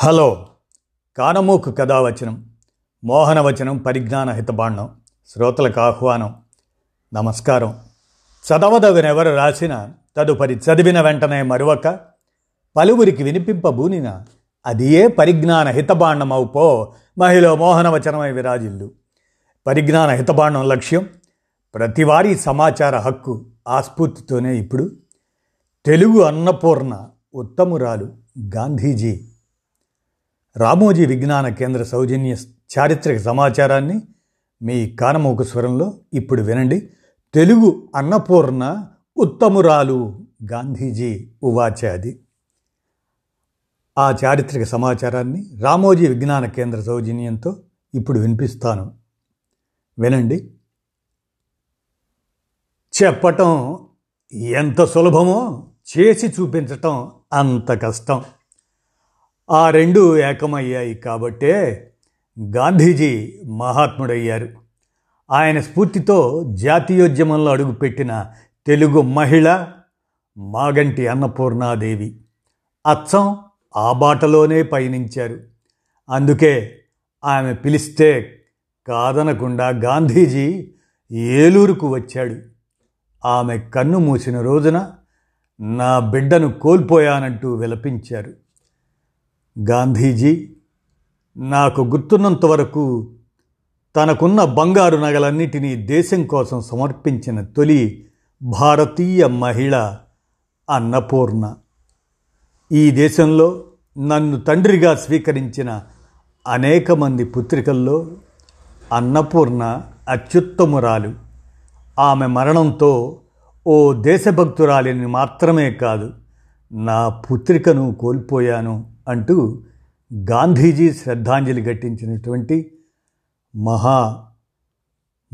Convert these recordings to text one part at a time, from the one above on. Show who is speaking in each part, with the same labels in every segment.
Speaker 1: Hello. కానమూకు కథావచనం మోహనవచనం పరిజ్ఞాన హితబాండం శ్రోతలకు ఆహ్వానం నమస్కారం. చదవదవినెవరు రాసిన తదుపరి చదివిన వెంటనే మరొక పలువురికి వినిపింపబూనిన అది ఏ పరిజ్ఞాన హితబాండమవుపో మహిళ మోహనవచనమై విరాజిల్లు. పరిజ్ఞాన హితబాండం లక్ష్యం ప్రతివారీ సమాచార హక్కు ఆస్ఫూర్తితోనే ఇప్పుడు. తెలుగు అన్నపూర్ణ ఉత్తమురాలు గాంధీజీ. రామోజీ విజ్ఞాన కేంద్ర సౌజన్య చారిత్రక సమాచారాన్ని మీ కానమూక స్వరంలో ఇప్పుడు వినండి. తెలుగు అన్నపూర్ణ ఉత్తమురాలు గాంధీజీ ఉవాచాది ఆ చారిత్రక సమాచారాన్ని రామోజీ విజ్ఞాన కేంద్ర సౌజన్యంతో ఇప్పుడు వినిపిస్తాను. వినండి. చెప్పటం ఎంత సులభమో చేసి చూపించటం అంత కష్టం. ఆ రెండు ఏకమయ్యాయి కాబట్టే గాంధీజీ మహాత్ముడయ్యారు. ఆయన స్ఫూర్తితో జాతీయోద్యమంలో అడుగుపెట్టిన తెలుగు మహిళ మాగంటి అన్నపూర్ణాదేవి అచ్చం ఆ బాటలోనే పయనించారు. అందుకే ఆమె పిలిస్తే కాదనకుండా గాంధీజీ ఏలూరుకు వచ్చాడు. ఆమె కన్ను మూసిన రోజున నా బిడ్డను కోల్పోయానంటూ విలపించారు. గాంధీజీ నాకు గుర్తున్నంత వరకు తనకున్న బంగారు నగలన్నిటినీ దేశం కోసం సమర్పించిన తొలి భారతీయ మహిళ అన్నపూర్ణ. ఈ దేశంలో నన్ను తండ్రిగా స్వీకరించిన అనేక మంది పుత్రికల్లో అన్నపూర్ణ అత్యుత్తమురాలు. ఆమె మరణంతో ఓ దేశభక్తురాలిని మాత్రమే కాదు నా పుత్రికను కోల్పోయాను. అంటూ గాంధీజీ శ్రద్ధాంజలి ఘటించినటువంటి మహా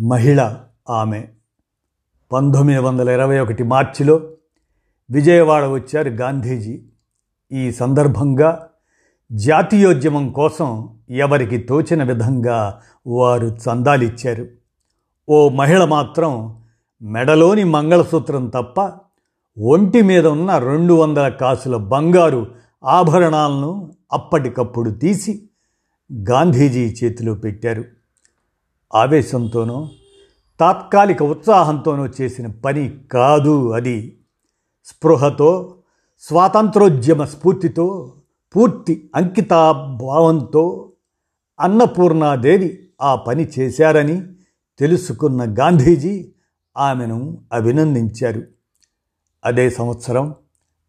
Speaker 1: మహిళ ఆమె. పంతొమ్మిది వందల ఇరవై ఒకటి మార్చిలో విజయవాడ వచ్చారు గాంధీజీ. ఈ సందర్భంగా జాతీయోద్యమం కోసం ఎవరికి తోచిన విధంగా వారు చందాలిచ్చారు. ఓ మహిళ మాత్రం మెడలోని మంగళసూత్రం తప్ప ఒంటి మీద ఉన్న రెండు వందల కాసుల బంగారు ఆభరణాలను అప్పటికప్పుడు తీసి గాంధీజీ చేతిలో పెట్టారు. ఆవేశంతోనో తాత్కాలిక ఉత్సాహంతోనో చేసిన పని కాదు అది. స్పృహతో స్వాతంత్రోద్యమ స్ఫూర్తితో పూర్తి అంకితాభావంతో అన్నపూర్ణాదేవి ఆ పని చేశారని తెలుసుకున్న గాంధీజీ ఆమెను అభినందించారు. అదే సంవత్సరం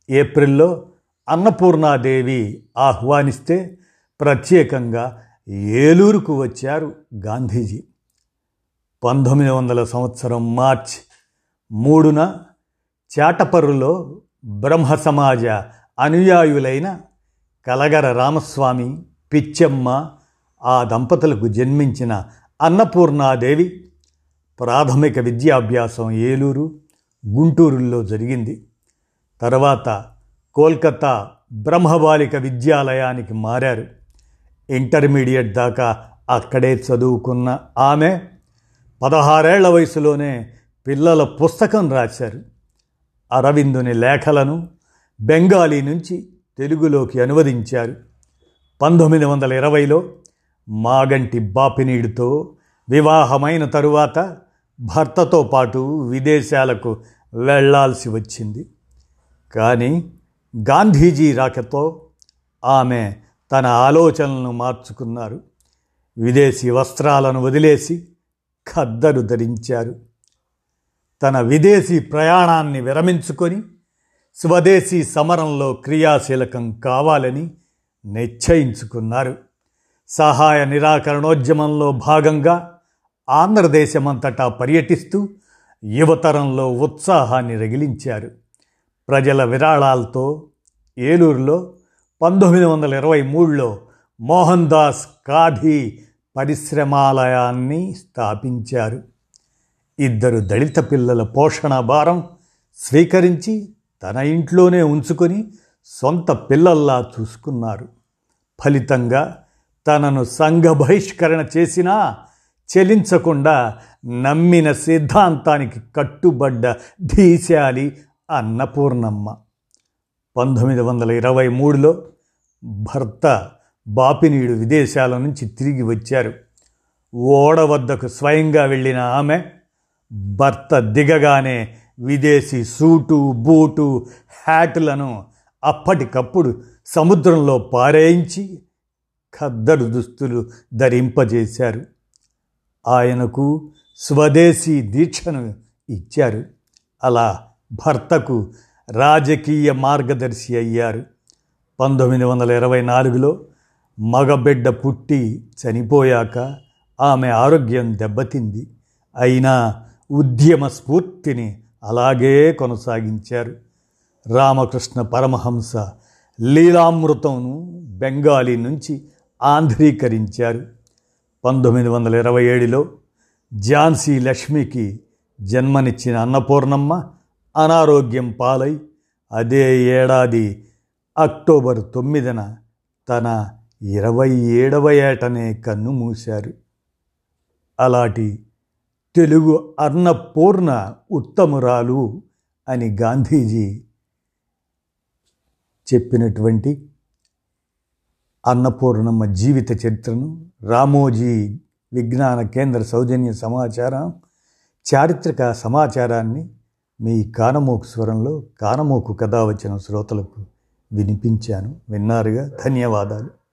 Speaker 1: ఏప్రిల్లో అన్నపూర్ణాదేవి ఆహ్వానిస్తే ప్రత్యేకంగా ఏలూరుకు వచ్చారు గాంధీజీ. పంతొమ్మిది వందల సంవత్సరం మార్చ్ మూడున చాటపర్రులో బ్రహ్మ సమాజ అనుయాయులైన కలగర రామస్వామి పిచ్చమ్మ ఆ దంపతులకు జన్మించిన అన్నపూర్ణాదేవి ప్రాథమిక విద్యాభ్యాసం ఏలూరు గుంటూరులో జరిగింది. తర్వాత కోల్కతా బ్రహ్మబాలిక విద్యాలయానికి మారారు. ఇంటర్మీడియట్ దాకా అక్కడే చదువుకున్న ఆమె పదహారేళ్ళ వయసులోనే పిల్లల పుస్తకం రాశారు. అరవిందుని లేఖలను బెంగాలీ నుంచి తెలుగులోకి అనువదించారు. పంతొమ్మిది వందల ఇరవైలో మాగంటి బాపినీడితో వివాహమైన తరువాత భర్తతో పాటు విదేశాలకు వెళ్ళాల్సి వచ్చింది. కానీ గాంధీజీ రాకతో ఆమె తన ఆలోచనలను మార్చుకున్నారు. విదేశీ వస్త్రాలను వదిలేసి ఖద్దరు ధరించారు. తన విదేశీ ప్రయాణాన్ని విరమించుకొని స్వదేశీ సమరంలో క్రియాశీలకం కావాలని నిశ్చయించుకున్నారు. సహాయ నిరాకరణోద్యమంలో భాగంగా ఆంధ్రదేశమంతటా పర్యటిస్తూ యువతరంలో ఉత్సాహాన్ని రగిలించారు. ప్రజల విరాళాలతో ఏలూరులో పంతొమ్మిది వందల ఇరవై మూడులో మోహన్ దాస్ కాధీ పరిశ్రమాలయాన్ని స్థాపించారు. ఇద్దరు దళిత పిల్లల పోషణ భారం స్వీకరించి తన ఇంట్లోనే ఉంచుకొని సొంత పిల్లల్లా చూసుకున్నారు. ఫలితంగా తనను సంఘ బహిష్కరణ చేసినా చెలించకుండా నమ్మిన సిద్ధాంతానికి కట్టుబడ్డ ధీశాలి అన్నపూర్ణమ్మ. పంతొమ్మిది వందల ఇరవై మూడులో భర్త బాపినీడు విదేశాల నుంచి తిరిగి వచ్చారు. ఓడ వద్దకు స్వయంగా వెళ్ళిన ఆమె భర్త దిగగానే విదేశీ సూటు బూటు హ్యాటులను అప్పటికప్పుడు సముద్రంలో పారేయించి ఖద్దరు దుస్తులు ధరింపజేశారు. ఆయనకు స్వదేశీ దీక్షను ఇచ్చారు. అలా భర్తకు రాజకీయ మార్గదర్శి అయ్యారు. పంతొమ్మిది వందల ఇరవై నాలుగులో మగబిడ్డ పుట్టి చనిపోయాక ఆమె ఆరోగ్యం దెబ్బతింది. అయినా ఉద్యమ స్ఫూర్తిని అలాగే కొనసాగించారు. రామకృష్ణ పరమహంస లీలామృతంను బెంగాలీ నుంచి ఆంధ్రీకరించారు. పంతొమ్మిది వందల ఇరవై ఏడులో ఝాన్సీ లక్ష్మికి జన్మనిచ్చిన అన్నపూర్ణమ్మ అనారోగ్యం పాలై అదే ఏడాది అక్టోబర్ తొమ్మిదిన తన ఇరవై ఏడవ ఏటనే కన్ను మూశారు. అలాంటి తెలుగు అన్నపూర్ణ ఉత్తమురాలు అని గాంధీజీ చెప్పినటువంటి అన్నపూర్ణమ్మ జీవిత చరిత్రను రామోజీ విజ్ఞాన కేంద్ర సౌజన్య సమాచారం చారిత్రక సమాచారాన్ని మీ కానమోకు స్వరంలో కానమోకు కథ వచ్చిన శ్రోతలకు వినిపించాను. విన్నారుగా? ధన్యవాదాలు.